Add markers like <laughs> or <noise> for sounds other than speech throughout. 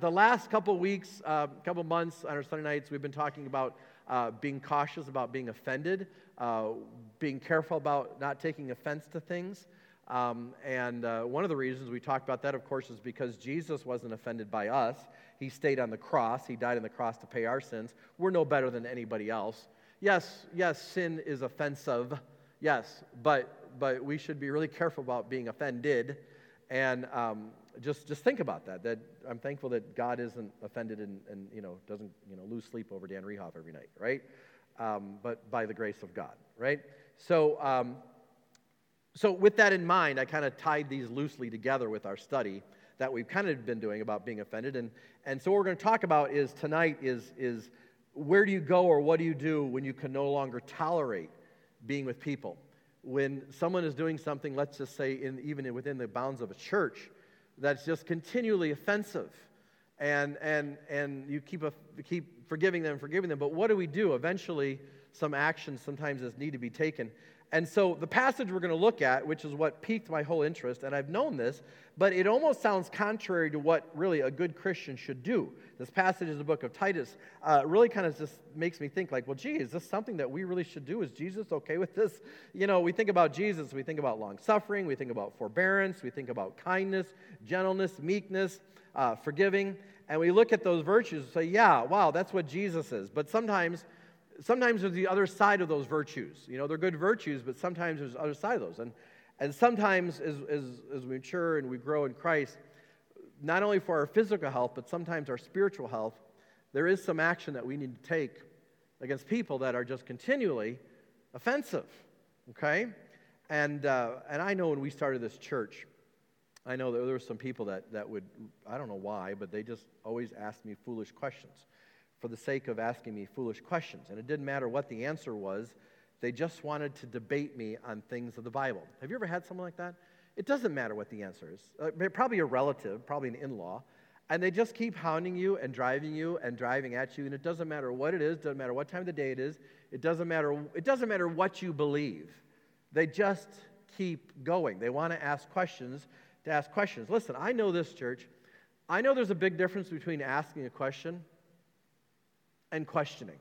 the last couple weeks, uh, couple months on our Sunday nights, we've been talking about uh, being cautious about being offended, uh, being careful about not taking offense to things. Um, and uh, one of the reasons we talked about that, of course, is because Jesus wasn't offended by us. He stayed on the cross, He died on the cross to pay our sins. We're no better than anybody else. Yes, yes, sin is offensive, yes, but, but we should be really careful about being offended. And um, just, just think about that, that I'm thankful that God isn't offended and, and you know, doesn't you know, lose sleep over Dan Rehoff every night, right? Um, but by the grace of God, right? So, um, so, with that in mind, I kind of tied these loosely together with our study that we've kind of been doing about being offended. And, and so, what we're going to talk about is tonight is, is where do you go or what do you do when you can no longer tolerate being with people? When someone is doing something, let's just say, in, even within the bounds of a church, that's just continually offensive. And, and, and you keep, a, keep forgiving them, forgiving them. But what do we do? Eventually, some actions sometimes need to be taken. And so the passage we're going to look at, which is what piqued my whole interest, and I've known this, but it almost sounds contrary to what really a good Christian should do. This passage is the book of Titus. Uh, really kind of just makes me think like, well, gee, is this something that we really should do? Is Jesus okay with this? You know, we think about Jesus, we think about long suffering, we think about forbearance, we think about kindness, gentleness, meekness, uh, forgiving, and we look at those virtues and say, yeah, wow, that's what Jesus is. But sometimes sometimes there's the other side of those virtues. You know, they're good virtues, but sometimes there's the other side of those. And, and sometimes as, as, as we mature and we grow in Christ, not only for our physical health, but sometimes our spiritual health, there is some action that we need to take against people that are just continually offensive. Okay? And, uh, and I know when we started this church, I know there were some people that, that would, I don't know why, but they just always asked me foolish questions for the sake of asking me foolish questions. And it didn't matter what the answer was, they just wanted to debate me on things of the Bible. Have you ever had someone like that? It doesn't matter what the answer is. Uh, probably a relative, probably an in law. And they just keep hounding you and driving you and driving at you. And it doesn't matter what it is, doesn't matter what time of the day it is, it doesn't matter, it doesn't matter what you believe. They just keep going. They want to ask questions to ask questions. Listen, I know this church. I know there's a big difference between asking a question and questioning.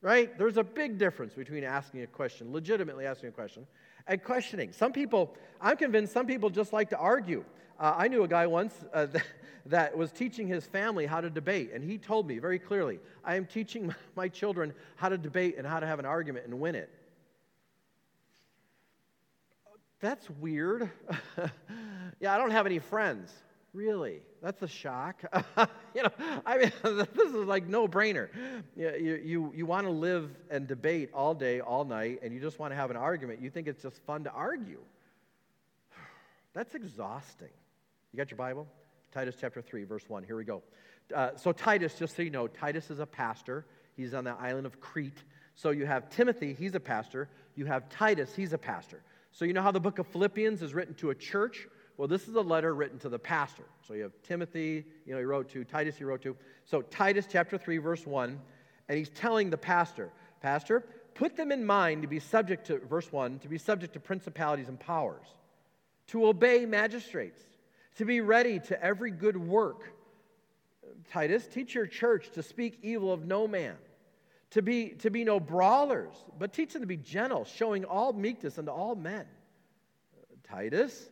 Right? There's a big difference between asking a question, legitimately asking a question, and questioning. Some people, I'm convinced some people just like to argue. Uh, I knew a guy once uh, <laughs> that, that was teaching his family how to debate, and he told me very clearly I am teaching <laughs> my children how to debate and how to have an argument and win it. That's weird. <laughs> yeah, I don't have any friends. Really? That's a shock. <laughs> you know, I mean, <laughs> this is like no brainer. You, you, you want to live and debate all day, all night, and you just want to have an argument. You think it's just fun to argue. <sighs> That's exhausting. You got your Bible? Titus chapter 3, verse 1. Here we go. Uh, so, Titus, just so you know, Titus is a pastor. He's on the island of Crete. So, you have Timothy, he's a pastor. You have Titus, he's a pastor. So, you know how the book of Philippians is written to a church? Well, this is a letter written to the pastor. So you have Timothy, you know, he wrote to, Titus, he wrote to. So Titus chapter 3, verse 1, and he's telling the pastor, Pastor, put them in mind to be subject to, verse 1, to be subject to principalities and powers, to obey magistrates, to be ready to every good work. Titus, teach your church to speak evil of no man, to be, to be no brawlers, but teach them to be gentle, showing all meekness unto all men. Titus,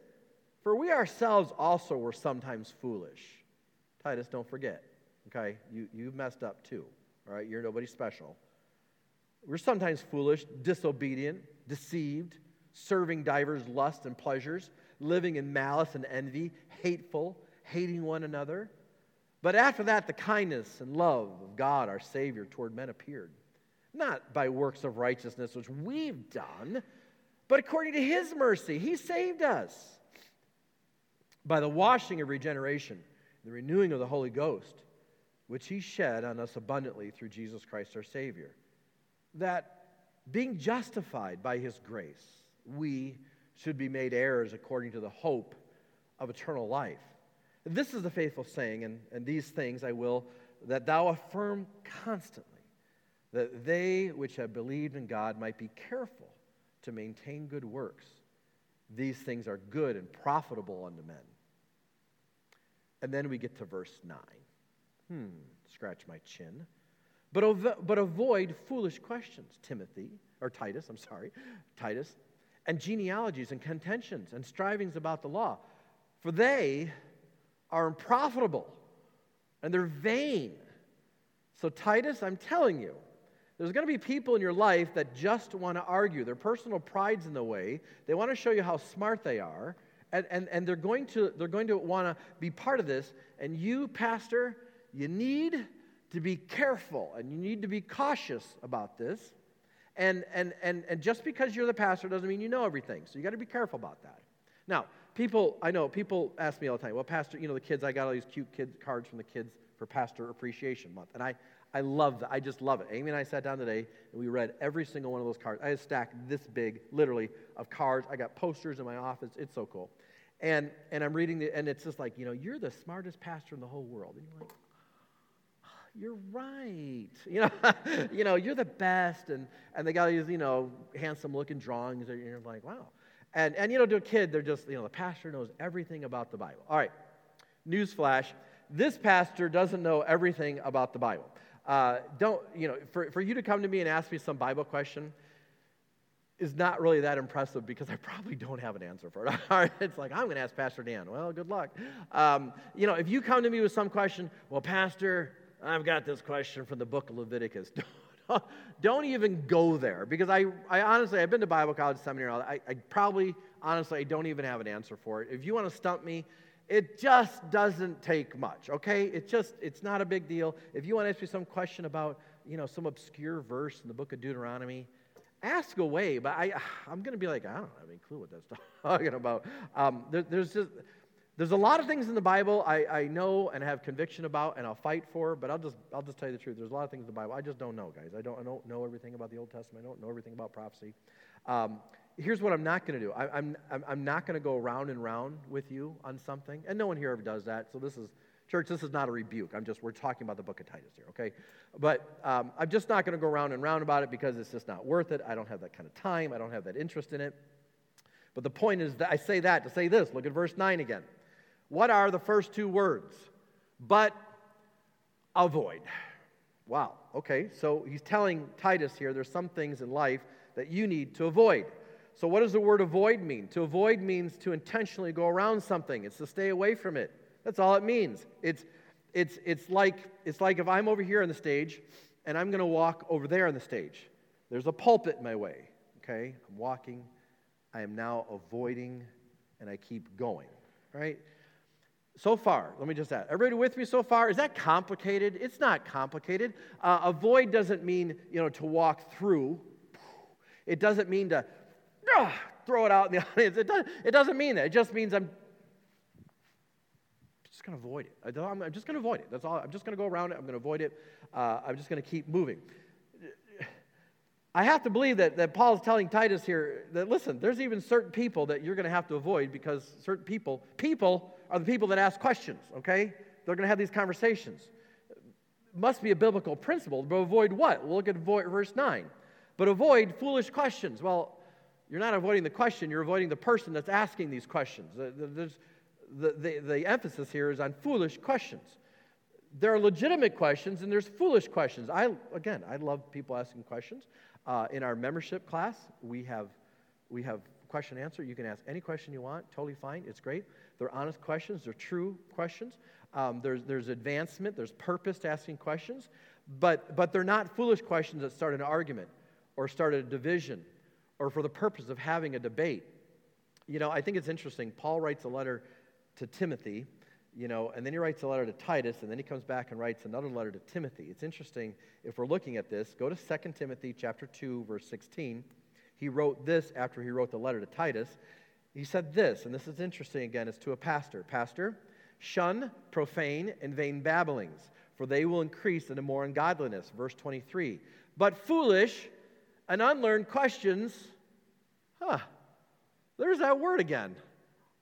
for we ourselves also were sometimes foolish. Titus, don't forget, okay? You, you've messed up too, all right? You're nobody special. We're sometimes foolish, disobedient, deceived, serving divers lusts and pleasures, living in malice and envy, hateful, hating one another. But after that, the kindness and love of God, our Savior, toward men appeared. Not by works of righteousness which we've done, but according to His mercy, He saved us by the washing of regeneration, the renewing of the Holy Ghost, which He shed on us abundantly through Jesus Christ our Savior. That being justified by His grace, we should be made heirs according to the hope of eternal life. This is the faithful saying, and, and these things I will, that thou affirm constantly, that they which have believed in God might be careful to maintain good works. These things are good and profitable unto men. And then we get to verse 9. Hmm, scratch my chin. But, ov- but avoid foolish questions, Timothy, or Titus, I'm sorry, Titus, and genealogies and contentions and strivings about the law, for they are unprofitable and they're vain. So, Titus, I'm telling you, there's going to be people in your life that just want to argue. Their personal pride's in the way. They want to show you how smart they are. And, and, and they're going to, they're going to want to be part of this. And you, pastor, you need to be careful and you need to be cautious about this. And, and, and, and just because you're the pastor doesn't mean you know everything. So you got to be careful about that. Now, people, I know, people ask me all the time, well, Pastor, you know, the kids, I got all these cute kids cards from the kids for Pastor Appreciation Month. And I, I love that. I just love it. Amy and I sat down today and we read every single one of those cards. I had a stack this big, literally, of cards. I got posters in my office. It's so cool. And, and I'm reading it, and it's just like, you know, you're the smartest pastor in the whole world. And you're like, ah, you're right. <laughs> You know, <laughs> you know, you're the best. And, and they got these, you know, handsome looking drawings. And you're like, wow. And, and, you know, to a kid, they're just, you know, the pastor knows everything about the Bible. All right, newsflash this pastor doesn't know everything about the Bible. Uh, don't, you know, for, for you to come to me and ask me some Bible question is not really that impressive because I probably don't have an answer for it. <laughs> It's like, I'm going to ask Pastor Dan. Well, good luck. Um, you know, if you come to me with some question, well, Pastor, I've got this question from the book of Leviticus. <laughs> Don't even go there because I, I honestly, I've been to Bible college seminary. I, I probably, honestly, I don't even have an answer for it. If you want to stump me, it just doesn't take much, okay? It just, it's not a big deal. If you want to ask me some question about, you know, some obscure verse in the book of Deuteronomy, ask away. But I, <sighs> I'm going to be like, I don't have any clue what that's <laughs> talking about. Um, there, there's just, there's a lot of things in the Bible I, I know and have conviction about and I'll fight for, but I'll just, I'll just tell you the truth. There's a lot of things in the Bible I just don't know, guys. I don't, I don't know everything about the Old Testament. I don't know everything about prophecy. Um, here's what I'm not going to do I, am I'm, I'm not going to go round and round with you on something. And no one here ever does that. So this is, church, this is not a rebuke. I'm just, we're talking about the book of Titus here, okay? But um, I'm just not going to go round and round about it because it's just not worth it. I don't have that kind of time. I don't have that interest in it. But the point is that I say that to say this. Look at verse 9 again. What are the first two words? But avoid. Wow, okay, so he's telling Titus here there's some things in life that you need to avoid. So, what does the word avoid mean? To avoid means to intentionally go around something, it's to stay away from it. That's all it means. It's, it's, it's, like, it's like if I'm over here on the stage and I'm going to walk over there on the stage. There's a pulpit in my way, okay? I'm walking. I am now avoiding and I keep going, right? So far, let me just add. Everybody with me so far? Is that complicated? It's not complicated. Uh, avoid doesn't mean, you know, to walk through. It doesn't mean to throw it out in the <laughs> audience. It, does, it doesn't mean that. It just means I'm just going to avoid it. I'm just going to avoid it. That's all. I'm just going to go around it. I'm going to avoid it. Uh, I'm just going to keep moving. I have to believe that, that Paul is telling Titus here that, listen, there's even certain people that you're going to have to avoid because certain people, people are the people that ask questions, okay? They're going to have these conversations. Must be a biblical principle, but avoid what? We'll look at verse 9. But avoid foolish questions. Well, you're not avoiding the question, you're avoiding the person that's asking these questions. The, the, the emphasis here is on foolish questions. There are legitimate questions and there's foolish questions. I, again, I love people asking questions. Uh, in our membership class, we have, we have question answer. You can ask any question you want, totally fine, it's great. They're honest questions, they're true questions. Um, there's, there's advancement, there's purpose to asking questions, but, but they're not foolish questions that start an argument or start a division or for the purpose of having a debate. You know, I think it's interesting. Paul writes a letter to Timothy, you know, and then he writes a letter to Titus, and then he comes back and writes another letter to Timothy. It's interesting if we're looking at this. Go to 2 Timothy chapter 2, verse 16. He wrote this after he wrote the letter to Titus. He said this, and this is interesting again, it's to a pastor. Pastor, shun profane and vain babblings, for they will increase into more ungodliness. Verse 23. But foolish and unlearned questions, huh, there's that word again.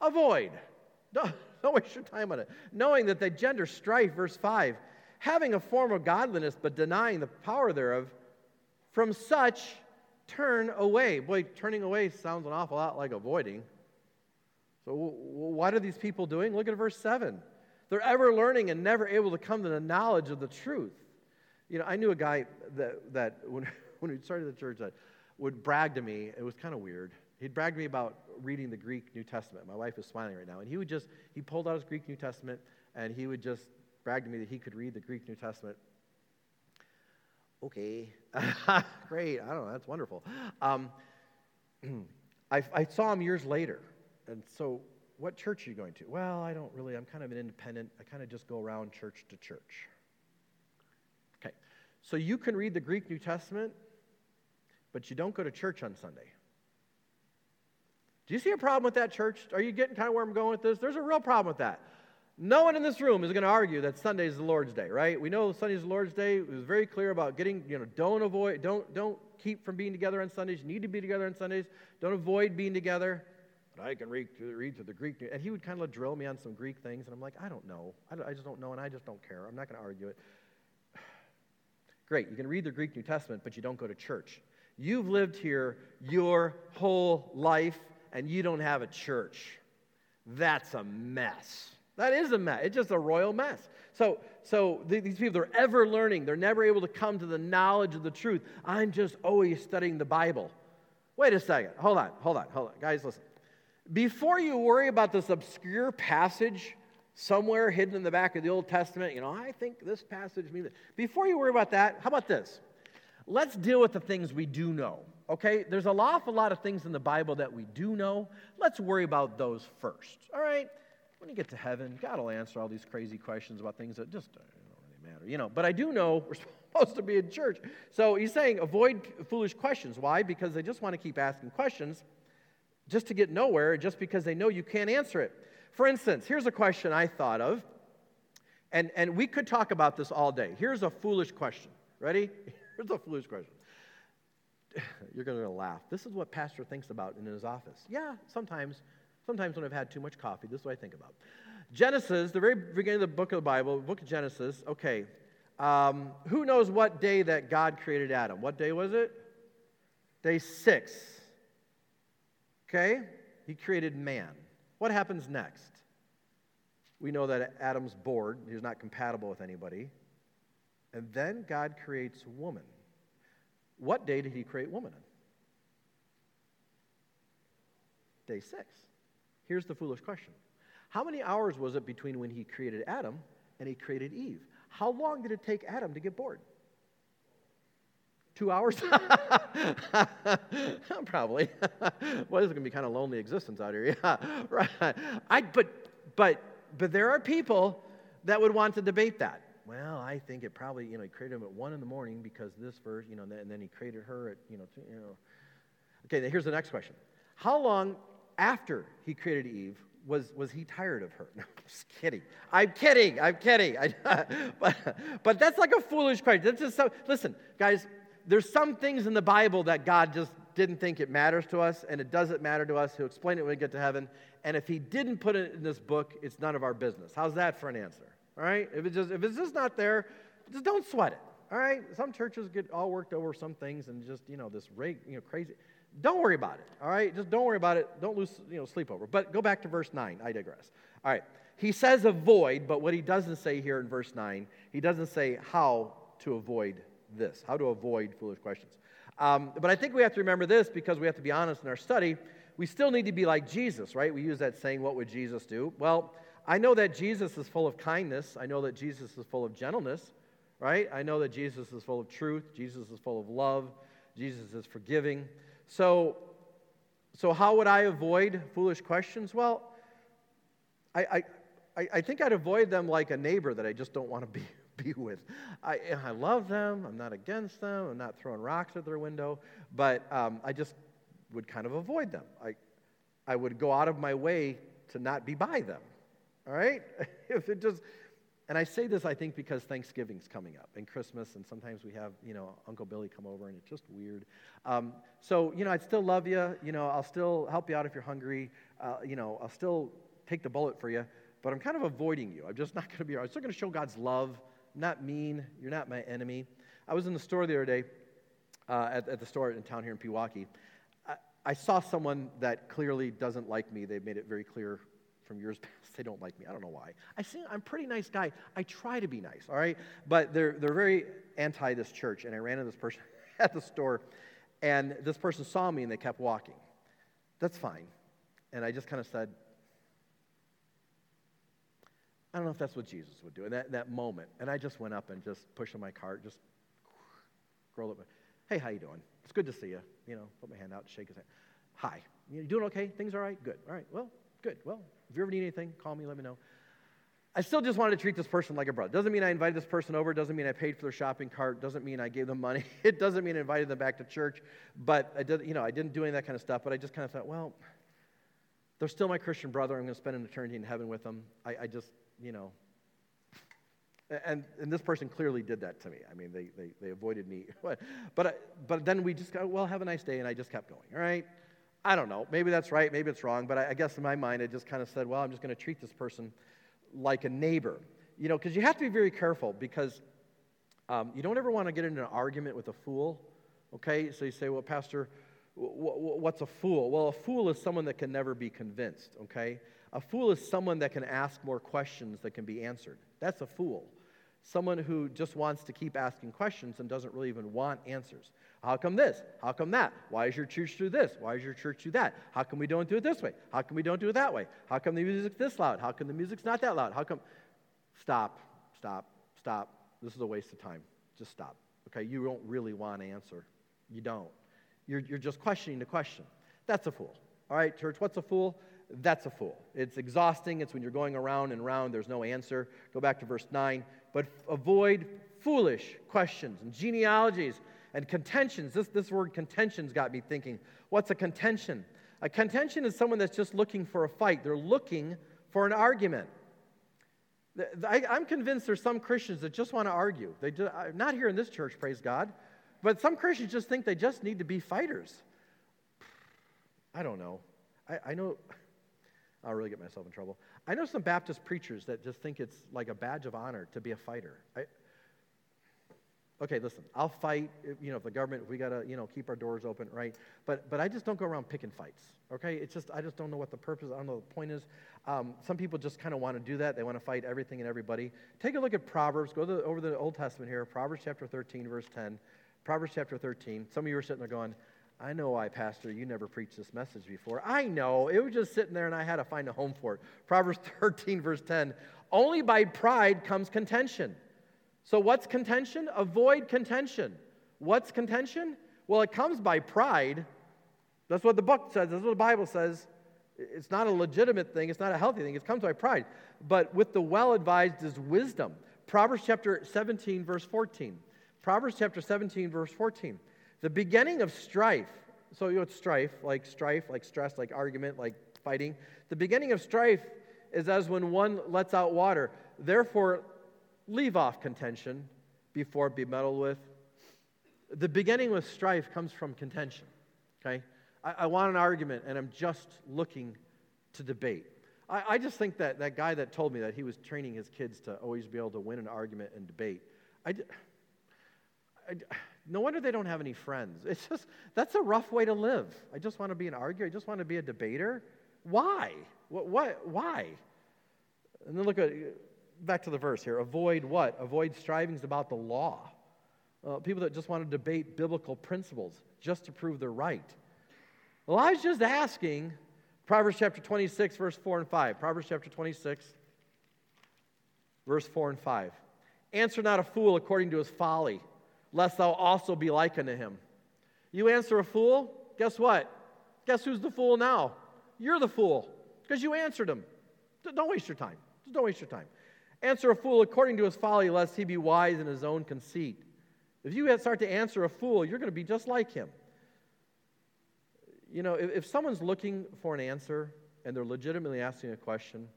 Avoid. <laughs> Don't, don't waste your time on it. Knowing that they gender strife, verse 5, having a form of godliness but denying the power thereof, from such turn away. Boy, turning away sounds an awful lot like avoiding. So, what are these people doing? Look at verse 7. They're ever learning and never able to come to the knowledge of the truth. You know, I knew a guy that, that when, <laughs> when we started the church that would brag to me. It was kind of weird. He'd brag to me about reading the Greek New Testament. My wife is smiling right now. And he would just, he pulled out his Greek New Testament and he would just brag to me that he could read the Greek New Testament. Okay, <laughs> great. I don't know. That's wonderful. Um, <clears throat> I, I saw him years later. And so, what church are you going to? Well, I don't really. I'm kind of an independent. I kind of just go around church to church. Okay, so you can read the Greek New Testament, but you don't go to church on Sunday. Do you see a problem with that, church? Are you getting kind of where I'm going with this? There's a real problem with that. No one in this room is going to argue that Sunday is the Lord's day, right? We know Sunday is the Lord's day. It was very clear about getting, you know, don't avoid, don't, don't keep from being together on Sundays. You need to be together on Sundays. Don't avoid being together. But I can read through, read through the Greek. And he would kind of drill me on some Greek things. And I'm like, I don't know. I, don't, I just don't know, and I just don't care. I'm not going to argue it. <sighs> Great. You can read the Greek New Testament, but you don't go to church. You've lived here your whole life, and you don't have a church. That's a mess. That is a mess. It's just a royal mess. So, so these people, they're ever learning. They're never able to come to the knowledge of the truth. I'm just always studying the Bible. Wait a second. Hold on, hold on, hold on. Guys, listen. Before you worry about this obscure passage somewhere hidden in the back of the Old Testament, you know, I think this passage means that. Before you worry about that, how about this? Let's deal with the things we do know. Okay? There's an awful lot of things in the Bible that we do know. Let's worry about those first. All right? when you get to heaven, God will answer all these crazy questions about things that just don't really matter, you know. But I do know <laughs> we're supposed to be in church. So he's saying avoid foolish questions. Why? Because they just want to keep asking questions just to get nowhere, just because they know you can't answer it. For instance, here's a question I thought of, and, and we could talk about this all day. Here's a foolish question. Ready? Here's a foolish question. <laughs> You're going to laugh. This is what Pastor thinks about in his office. Yeah, sometimes Sometimes when I've had too much coffee, this is what I think about. Genesis, the very beginning of the book of the Bible, book of Genesis, okay. Um, who knows what day that God created Adam? What day was it? Day six. Okay? He created man. What happens next? We know that Adam's bored, he's not compatible with anybody. And then God creates woman. What day did he create woman on? Day six. Here's the foolish question How many hours was it between when he created Adam and he created Eve? How long did it take Adam to get bored? Two hours? <laughs> Probably. <laughs> well, this is going to be kind of lonely existence out here. <laughs> Yeah, right. I, but, but, but there are people that would want to debate that. Well, I think it probably, you know, he created him at one in the morning because this verse, you know, and then he created her at, you know, two, you know. Okay, here's the next question. How long after he created Eve, was, was he tired of her? <laughs> No, I'm just kidding. I'm kidding. I'm kidding. I, <laughs> but, but that's like a foolish question. That's just so, listen, guys, there's some things in the Bible that God just didn't think it matters to us, and it doesn't matter to us. He'll explain it when we get to heaven. And if he didn't put it in this book, it's none of our business. How's that for an answer? All right? If it's just, if it's just not there, just don't sweat it. All right? Some churches get all worked over some things and just, you know, this rate, you know, crazy. Don't worry about it, all right? Just don't worry about it. Don't lose, you know, sleep over. But go back to verse 9. I digress. All right. He says avoid, but what he doesn't say here in verse 9, he doesn't say how to avoid this, how to avoid foolish questions. Um, but I think we have to remember this because we have to be honest in our study. We still need to be like Jesus, right? We use that saying, What would Jesus do? Well, I know that Jesus is full of kindness. I know that Jesus is full of gentleness, right? I know that Jesus is full of truth. Jesus is full of love. Jesus is forgiving. So, so how would I avoid foolish questions? Well, I, I, I think I'd avoid them like a neighbor that I just don't want to be, <laughs> be with. I, I love them. I'm not against them. I'm not throwing rocks at their window. But um, I just would kind of avoid them. I, I would go out of my way to not be by them. All right? <laughs> if it just, and I say this, I think, because Thanksgiving's coming up and Christmas, and sometimes we have, you know, Uncle Billy come over, and it's just weird. Um, so, you know, I'd still love you. You know, I'll still help you out if you're hungry. Uh, you know, I'll still take the bullet for you, but I'm kind of avoiding you. I'm just <laughs> not going to be. I'm still going to show God's love. I'm not mean. You're not my enemy. I was in the store the other day, uh, at, at, the store in town here in Pewaukee. I, I saw someone that clearly doesn't like me. They made it very clear from years past, <laughs> they don't like me. I don't know why. I see, I'm a pretty nice guy. I try to be nice, all right? But they're, they're very anti this church. And I ran into this person <laughs> at the store, and this person saw me and they kept walking. That's fine. And I just kind of said, I don't know if that's what Jesus would do in that, that moment. And I just went up and just pushed on my cart, just <sighs> scroll up. Hey, how you doing? It's good to see you. You know, put my hand out, shake his hand. Hi. You doing okay? Things all right? Good. All right. Well, good. Well, if you ever need anything, call me, let me know. I still just wanted to treat this person like a brother. Doesn't mean I invited this person over, doesn't mean I paid for their shopping cart, doesn't mean I gave them money. <laughs> It doesn't mean I invited them back to church, but I did, you know, I didn't do any of that kind of stuff, but I just kind of thought, well, they're still my Christian brother. I'm going to spend an eternity in heaven with them. I, I just, you know. And, and this person clearly did that to me. I mean, they, they, they avoided me. <laughs> but, but, then we just well, have a nice day. And I just kept going, all right? I don't know. Maybe that's right. Maybe it's wrong. But I, I guess in my mind, I just kind of said, well, I'm just going to treat this person like a neighbor. You know, because you have to be very careful because um, you don't ever want to get into an argument with a fool. Okay? So you say, well, Pastor, what's a fool? Well, a fool is someone that can never be convinced. Okay? A fool is someone that can ask more questions that can be answered. That's a fool. Someone who just wants to keep asking questions and doesn't really even want answers. How come this? How come that? Why is your church do this? Why is your church do that? How come we don't do it this way? How come we don't do it that way? How come the music's this loud? How come the music's not that loud? How come? Stop, stop, stop. This is a waste of time. Just stop. Okay, you don't really want an answer. You don't. You're, you're just questioning the question. That's a fool. All right, church, what's a fool? That's a fool. It's exhausting. It's when you're going around and around, there's no answer. Go back to verse 9. But avoid foolish questions and genealogies and contentions. This, this word contentions got me thinking. What's a contention? A contention is someone that's just looking for a fight, they're looking for an argument. I, am convinced there's some Christians that just want to argue. They do, not here in this church, praise God, but some Christians just think they just need to be fighters. I don't know. I, I know, <laughs> I'll really get myself in trouble. I know some Baptist preachers that just think it's like a badge of honor to be a fighter. I, okay, listen, I'll fight, you know, if the government, we got to, you know, keep our doors open, right? But, but I just don't go around picking fights, okay? It's just, I just don't know what the purpose, I don't know what the point is. Um, some people just kind of want to do that. They want to fight everything and everybody. Take a look at Proverbs. Go over the Old Testament here, Proverbs chapter 13, verse 10. Proverbs chapter 13. Some of you are sitting there going, I know why, Pastor, you never preached this message before. I know. It was just sitting there and I had to find a home for it. Proverbs <laughs> 13, verse 10. Only by pride comes contention. So, what's contention? Avoid contention. What's contention? Well, it comes by pride. That's what the book says, that's what the Bible says. It's not a legitimate thing, it's not a healthy thing, it comes by pride. But with the well advised is wisdom. Proverbs chapter 17, verse 14. Proverbs chapter 17, verse 14. The beginning of strife, so you know it's strife, like strife, like stress, like argument, like fighting. The beginning of strife is as when one lets out water. Therefore, leave off contention before be meddled with. The beginning with strife comes from contention. Okay? I, I want an argument, and I'm just looking to debate. I, I, just think that that guy that told me that he was training his kids to always be able to win an argument and debate, I, I, no wonder they don't have any friends. It's just, that's a rough way to live. I just want to be an arguer. I just want to be a debater. Why? What, what, why? And then look at back to the verse here. Avoid what? Avoid strivings about the law. Uh, people that just want to debate biblical principles just to prove they're right. Well, I was just asking, Proverbs chapter 26, verse 4 and 5. Proverbs chapter 26, verse 4 and 5. Answer not a fool according to his folly, lest thou also be like unto him. You answer a fool, guess what? Guess who's the fool now? You're the fool because you answered him. Don't waste your time. Just don't waste your time. Answer a fool according to his folly, lest he be wise in his own conceit. If you start to answer a fool, you're going to be just like him. You know, if, if someone's looking for an answer and they're legitimately asking a question,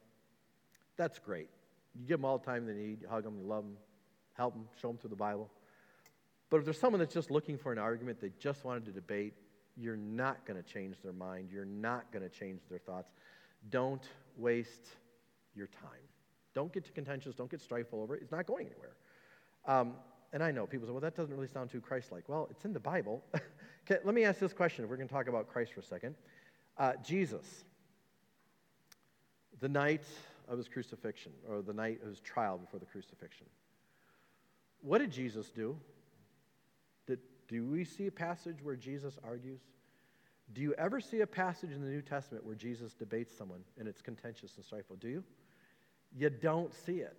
that's great. You give them all the time they need, you hug them, you love them, help them, show them through the Bible. But if there's someone that's just looking for an argument, they just wanted to debate, you're not going to change their mind. You're not going to change their thoughts. Don't waste your time. Don't get too contentious. Don't get strifeful over it. It's not going anywhere. Um, and I know people say, well, that doesn't really sound too Christ like. Well, it's in the Bible. <laughs> okay, let me ask this question. We're going to talk about Christ for a second. Uh, Jesus. the night of his crucifixion, or the night of his trial before the crucifixion. What did Jesus do? Do we see a passage where Jesus argues? Do you ever see a passage in the New Testament where Jesus debates someone and it's contentious and strifeful? Do you? You don't see it.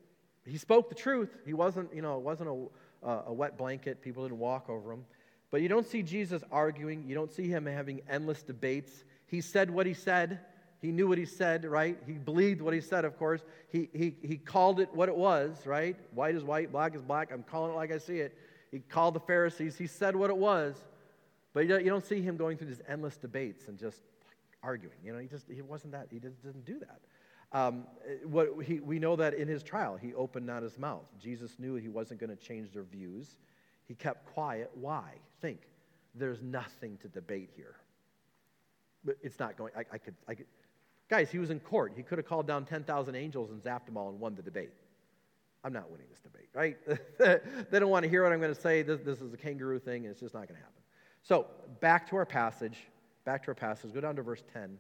He spoke the truth. He wasn't, you know, it wasn't a, uh, a wet blanket. People didn't walk over him. But you don't see Jesus arguing. You don't see him having endless debates. He said what he said. He knew what he said, right? He believed what he said, of course. He, he, he called it what it was, right? White is white, black is black. I'm calling it like I see it. He called the Pharisees. He said what it was. But you don't see him going through these endless debates and just arguing. You know, he just he wasn't that. He just didn't do that. Um, what he, we know that in his trial, he opened not his mouth. Jesus knew he wasn't going to change their views. He kept quiet. Why? Think. There's nothing to debate here. But it's not going. I, I could. I could Guys, he was in court. He could have called down 10,000 angels and zapped them all and won the debate. I'm not winning this debate, right? <laughs> they don't want to hear what I'm going to say. This, this is a kangaroo thing, and it's just not going to happen. So, back to our passage. Back to our passage. Go down to verse 10.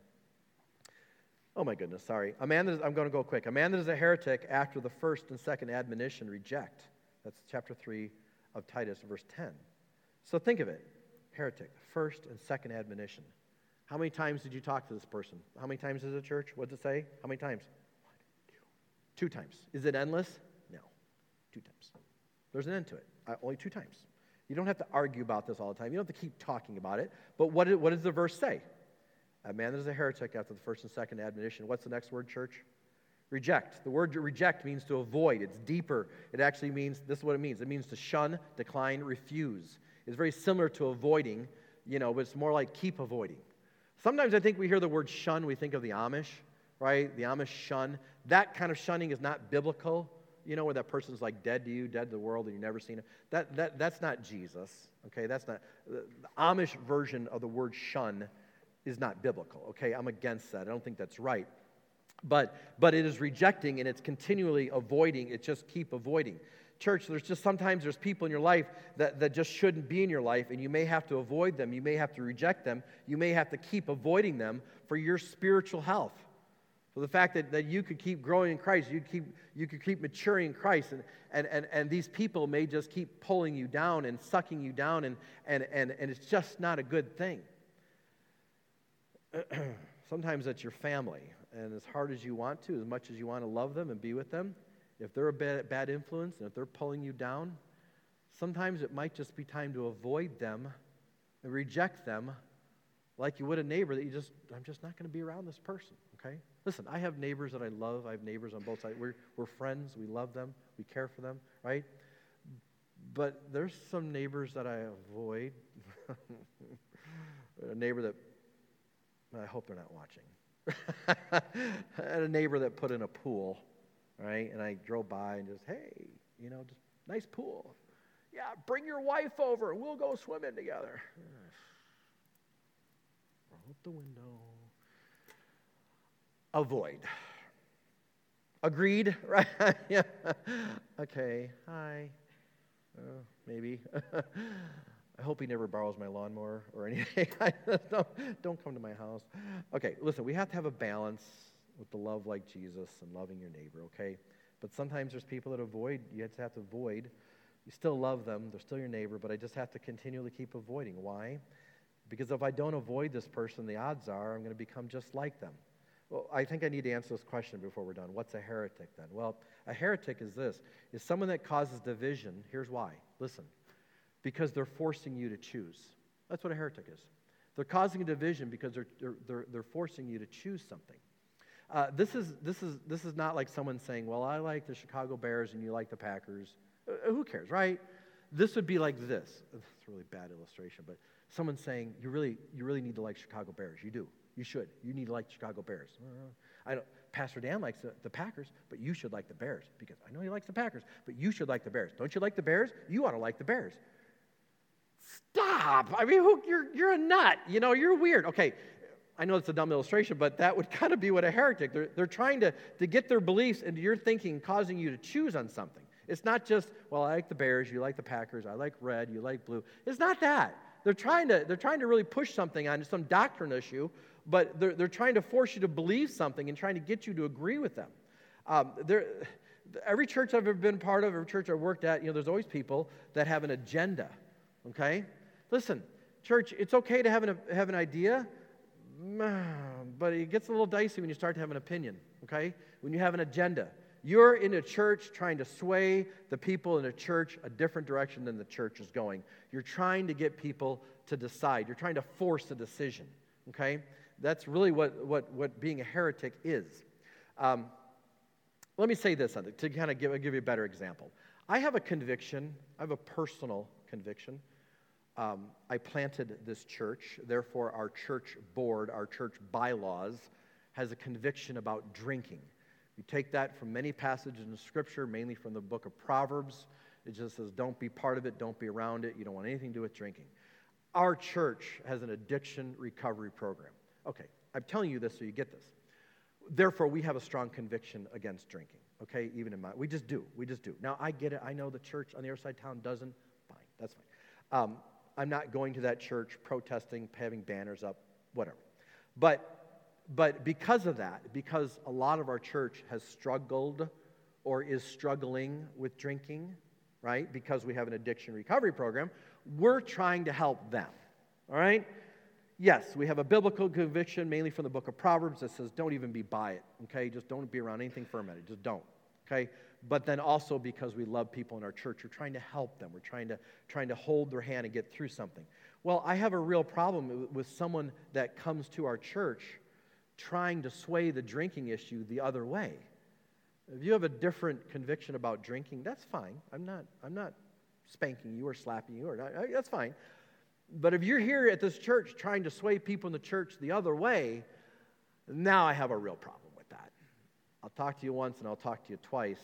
Oh my goodness, sorry. A man that is, I'm going to go quick. A man that is a heretic after the first and second admonition reject. That's chapter 3 of Titus, verse 10. So think of it heretic, first and second admonition. How many times did you talk to this person? How many times is it church? What does it say? How many times? Two times. Is it endless? Two times. There's an end to it. Uh, only two times. You don't have to argue about this all the time. You don't have to keep talking about it. But what, what does the verse say? A man that is a heretic after the first and second admonition. What's the next word, church? Reject. The word reject means to avoid. It's deeper. It actually means, this is what it means. It means to shun, decline, refuse. It's very similar to avoiding, you know, but it's more like keep avoiding. Sometimes I think we hear the word shun, we think of the Amish, right? The Amish shun. That kind of shunning is not biblical, you know, where that person's like dead to you, dead to the world, and you've never seen it. That, that, that's not Jesus, okay? That's not, the Amish version of the word shun is not biblical, okay? I'm against that. I don't think that's right. But, but it is rejecting and it's continually avoiding. It just keep avoiding church there's just sometimes there's people in your life that, that just shouldn't be in your life and you may have to avoid them you may have to reject them you may have to keep avoiding them for your spiritual health for the fact that, that you could keep growing in christ you, keep, you could keep maturing in christ and, and, and, and these people may just keep pulling you down and sucking you down and, and, and, and it's just not a good thing. <clears throat> Sometimes it's your family and as hard as you want to as much as you want to love them and be with them if they're a bad, bad influence and if they're pulling you down, sometimes it might just be time to avoid them and reject them like you would a neighbor that you just, I'm just not going to be around this person, okay? Listen, I have neighbors that I love. I have neighbors on both sides. We're, we're friends. We love them. We care for them, right? But there's some neighbors that I avoid. <laughs> a neighbor that, I hope they're not watching. and <laughs> a neighbor that put in a pool right? And I drove by and just, hey, you know, just nice pool. Yeah, bring your wife over. We'll go swimming together. <sighs> Roll up the window. Avoid. Agreed, <laughs> right? yeah. Okay. Hi. Uh, maybe. <laughs> I hope he never borrows my lawnmower or <laughs> anything. don't, don't come to my house. Okay, listen, we have to have a balance with the love like Jesus and loving your neighbor, okay? But sometimes there's people that avoid, you just have to avoid. You still love them, they're still your neighbor, but I just have to continually keep avoiding. Why? Because if I don't avoid this person, the odds are I'm going to become just like them. Well, I think I need to answer this question before we're done. What's a heretic then? Well, a heretic is this is someone that causes division. Here's why. Listen. Because they're forcing you to choose. That's what a heretic is. They're causing a division because they're, they're, they're, they're forcing you to choose something. Uh, this, is, this, is, this is not like someone saying, Well, I like the Chicago Bears and you like the Packers. Uh, who cares, right? This would be like this. It's a really bad illustration, but someone saying, you really, you really need to like Chicago Bears. You do. You should. You need to like Chicago Bears. I don't, Pastor Dan likes the, the, Packers, but you should like the Bears because I know he likes the Packers, but you should like the Bears. Don't you like the Bears? You ought to like the Bears. Stop. I mean, who, you're, you're a nut. You know, you're weird. Okay, I know it's a dumb illustration, but that would <laughs> kind of be what a heretic. They're, they're trying to, to get their beliefs into your thinking, causing you to choose on something. It's not just, well, I like the Bears, you like the Packers, I like red, you like blue. It's not that. They're trying to, they're trying to really push something on some doctrine issue but they're, they're trying to force you to believe something and trying to get you to agree with them. Um, every church I've ever been part of, every church I've worked at, you know, there's always people that have an agenda, okay? Listen, church, it's okay to have an, have an idea, but it gets a little dicey when you start to have an opinion, okay? When you have an agenda. You're in a church trying to sway the people in a church a different direction than the church is going. You're trying to get people to decide. You're trying to force a decision, okay? That's really what, what, what being a heretic is. Um, let me say this to kind of give, give you a better example. I have a conviction, I have a personal conviction. Um, I planted this church, therefore, our church board, our church bylaws, has a conviction about drinking. You take that from many passages in Scripture, mainly from the book of Proverbs. It just says, don't be part of it, don't be around it, you don't want anything to do with drinking. Our church has an addiction recovery program. Okay, I'm telling you this so you get this. Therefore, we have a strong conviction against drinking, okay, even in my, we just do, we just do. Now, I get it, I know the church on the other side of town doesn't, fine, that's fine. Um, I'm not going to that church protesting, having banners up, whatever. But but because of that, because a lot of our church has struggled or is struggling with drinking, right? Because we have an addiction recovery program, we're trying to help them. All right? Yes, we have a biblical conviction, mainly from the book of Proverbs, that says don't even be by it, okay? Just don't be around anything fermented. Just don't, okay? But then also because we love people in our church, we're trying to help them. We're trying to, trying to hold their hand and get through something. Well, I have a real problem with someone that comes to our church trying to sway the drinking issue the other way. If you have a different conviction about drinking, that's fine. I'm not, I'm not spanking you or slapping you, or not, that's fine. But if you're here at this church trying to sway people in the church the other way, now I have a real problem with that. I'll talk to you once and I'll talk to you twice,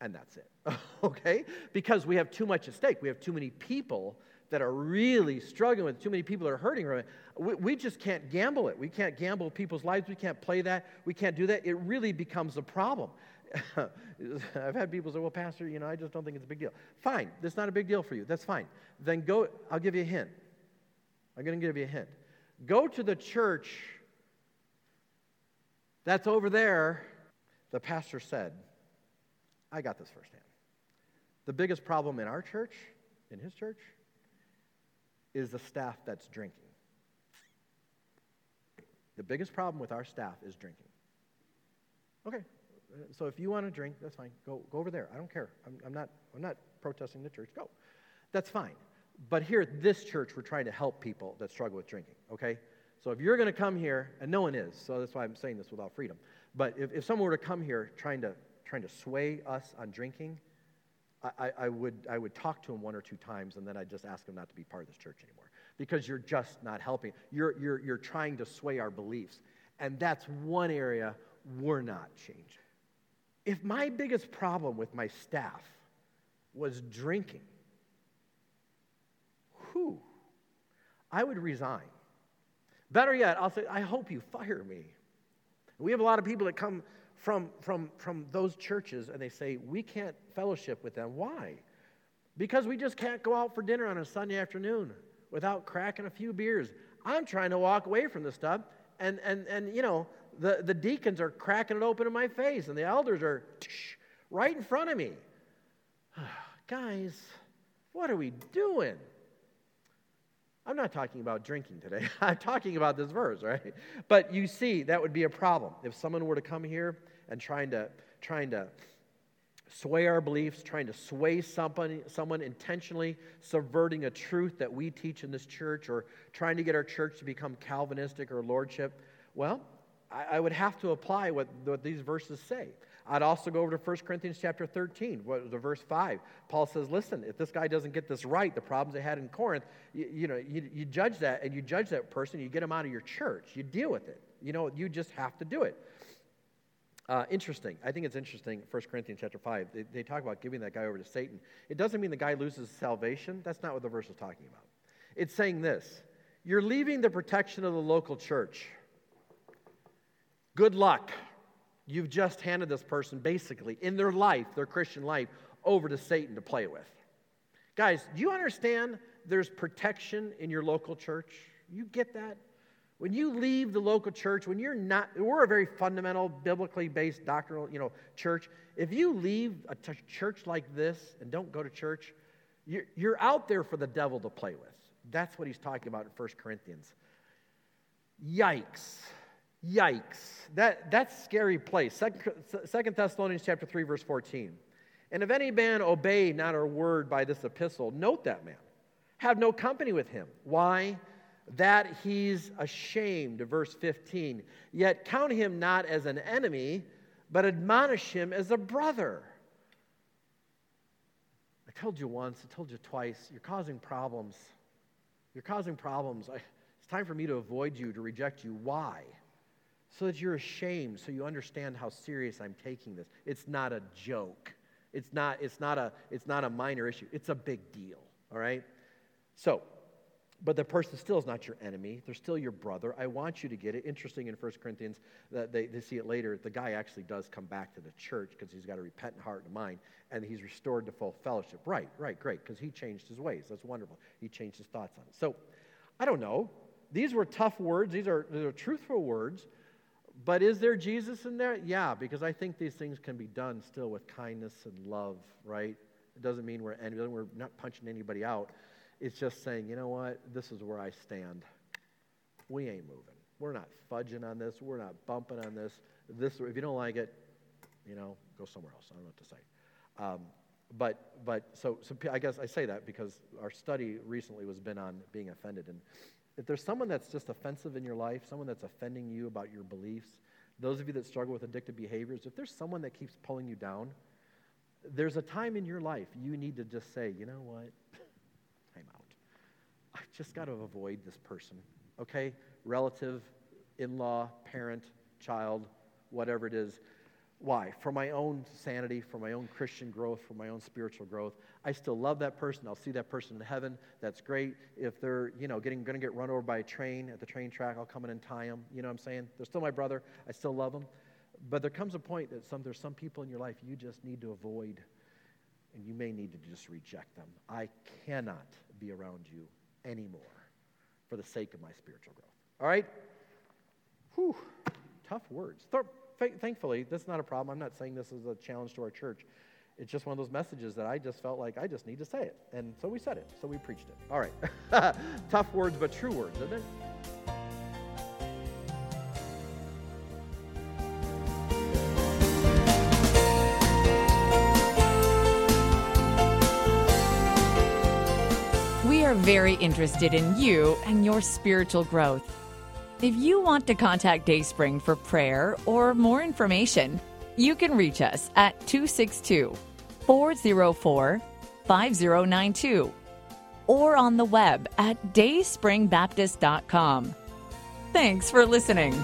and that's it. <laughs> okay? Because we have too much at stake. We have too many people that are really struggling with, too many people that are hurting from it. We, we just can't gamble it. We can't gamble people's lives. We can't play that. We can't do that. It really becomes a problem. <laughs> I've had people say, well, Pastor, you know, I just don't think it's a big deal. Fine, that's not a big deal for you. That's fine. Then go, I'll give you a hint. I'm going to give you a hint. Go to the church that's over there. The pastor said, I got this firsthand. The biggest problem in our church, in his church, is the staff that's drinking. The biggest problem with our staff is drinking. Okay, so if you want to drink, that's fine. Go, go over there. I don't care. I'm, I'm, not, I'm not protesting the church. Go. That's fine. But here at this church, we're trying to help people that struggle with drinking, okay? So if you're going to come here, and no one is, so that's why I'm saying this without freedom. But if, if someone were to come here trying to, trying to sway us on drinking, I, I, would, I would talk to him one or two times and then I'd just ask him not to be part of this church anymore because you're just not helping. You're, you're, you're trying to sway our beliefs. And that's one area we're not changing. If my biggest problem with my staff was drinking, whew, I would resign. Better yet, I'll say, I hope you fire me. We have a lot of people that come from, from, from those churches and they say, we can't fellowship with them. Why? Because we just can't go out for dinner on a Sunday afternoon without cracking a few beers. I'm trying to walk away from the stuff, and, and, and you know, the, the deacons are cracking it open in my face, and the elders are tsh, right in front of me. <sighs> Guys, what are we doing? I'm not talking about drinking today. <laughs> I'm talking about this verse, right? But you see, that would be a problem. If someone were to come here and trying to, trying to sway our beliefs, trying to sway someone, someone intentionally subverting a truth that we teach in this church, or trying to get our church to become Calvinistic or lordship, well, I, I would have to apply what, what these verses say. I'd also go over to 1 Corinthians chapter 13, what, the verse 5. Paul says, listen, if this guy doesn't get this right, the problems they had in Corinth, you, you know, you, you judge that and you judge that person, you get him out of your church, you deal with it. You know, you just have to do it. Uh, interesting. I think it's interesting, 1 Corinthians chapter 5. They, they talk about giving that guy over to Satan. It doesn't mean the guy loses salvation. That's not what the verse is talking about. It's saying this You're leaving the protection of the local church. Good luck. You've just handed this person, basically, in their life, their Christian life, over to Satan to play with. Guys, do you understand there's protection in your local church? You get that? When you leave the local church, when you're not, we're a very fundamental, biblically based doctrinal, you know, church. If you leave a t- church like this and don't go to church, you're, you're out there for the devil to play with. That's what he's talking about in 1 Corinthians. Yikes. Yikes. That, that's scary place. Second, Second Thessalonians chapter 3, verse 14. And if any man obey not our word by this epistle, note that man. Have no company with him. Why? That he's ashamed, verse 15. Yet count him not as an enemy, but admonish him as a brother. I told you once, I told you twice, you're causing problems. You're causing problems. I, it's time for me to avoid you, to reject you. Why? So that you're ashamed, so you understand how serious I'm taking this. It's not a joke. It's not, it's not, a, it's not a minor issue. It's a big deal, all right? So, but the person still is not your enemy. They're still your brother. I want you to get it. Interesting in 1 Corinthians, that they, they see it later. The guy actually does come back to the church because he's got a repentant heart and mind, and he's restored to full fellowship. Right, right, great, because he changed his ways. That's wonderful. He changed his thoughts on it. So, I don't know. These were tough words. These are, these are truthful words. But is there Jesus in there? Yeah, because I think these things can be done still with kindness and love, right? It doesn't mean we're, we're not punching anybody out. It's just saying, you know what? This is where I stand. We ain't moving. We're not fudging on this. We're not bumping on this. This, if you don't like it, you know, go somewhere else. I don't know what to say. Um, but, but so, so I guess I say that because our study recently was been on being offended. And if there's someone that's just offensive in your life, someone that's offending you about your beliefs, those of you that struggle with addictive behaviors, if there's someone that keeps pulling you down, there's a time in your life you need to just say, you know what? <laughs> Time out. I just got to avoid this person, okay? Relative, in law, parent, child, whatever it is. Why? For my own sanity, for my own Christian growth, for my own spiritual growth. I still love that person. I'll see that person in heaven. That's great. If they're, you know, getting going to get run over by a train at the train track, I'll come in and tie them. You know what I'm saying? They're still my brother. I still love them. But there comes a point that some, there's some people in your life you just need to avoid, and you may need to just reject them. I cannot be around you anymore for the sake of my spiritual growth. All right? Whew, tough words. Thankfully, that's not a problem. I'm not saying this is a challenge to our church. It's just one of those messages that I just felt like I just need to say it. And so we said it. So we preached it. All right. <laughs> tough words, but true words, isn't it? We are very interested in you and your spiritual growth. If you want to contact Dayspring for prayer or more information, you can reach us at 262 404 5092 or on the web at dayspringbaptist.com. Thanks for listening.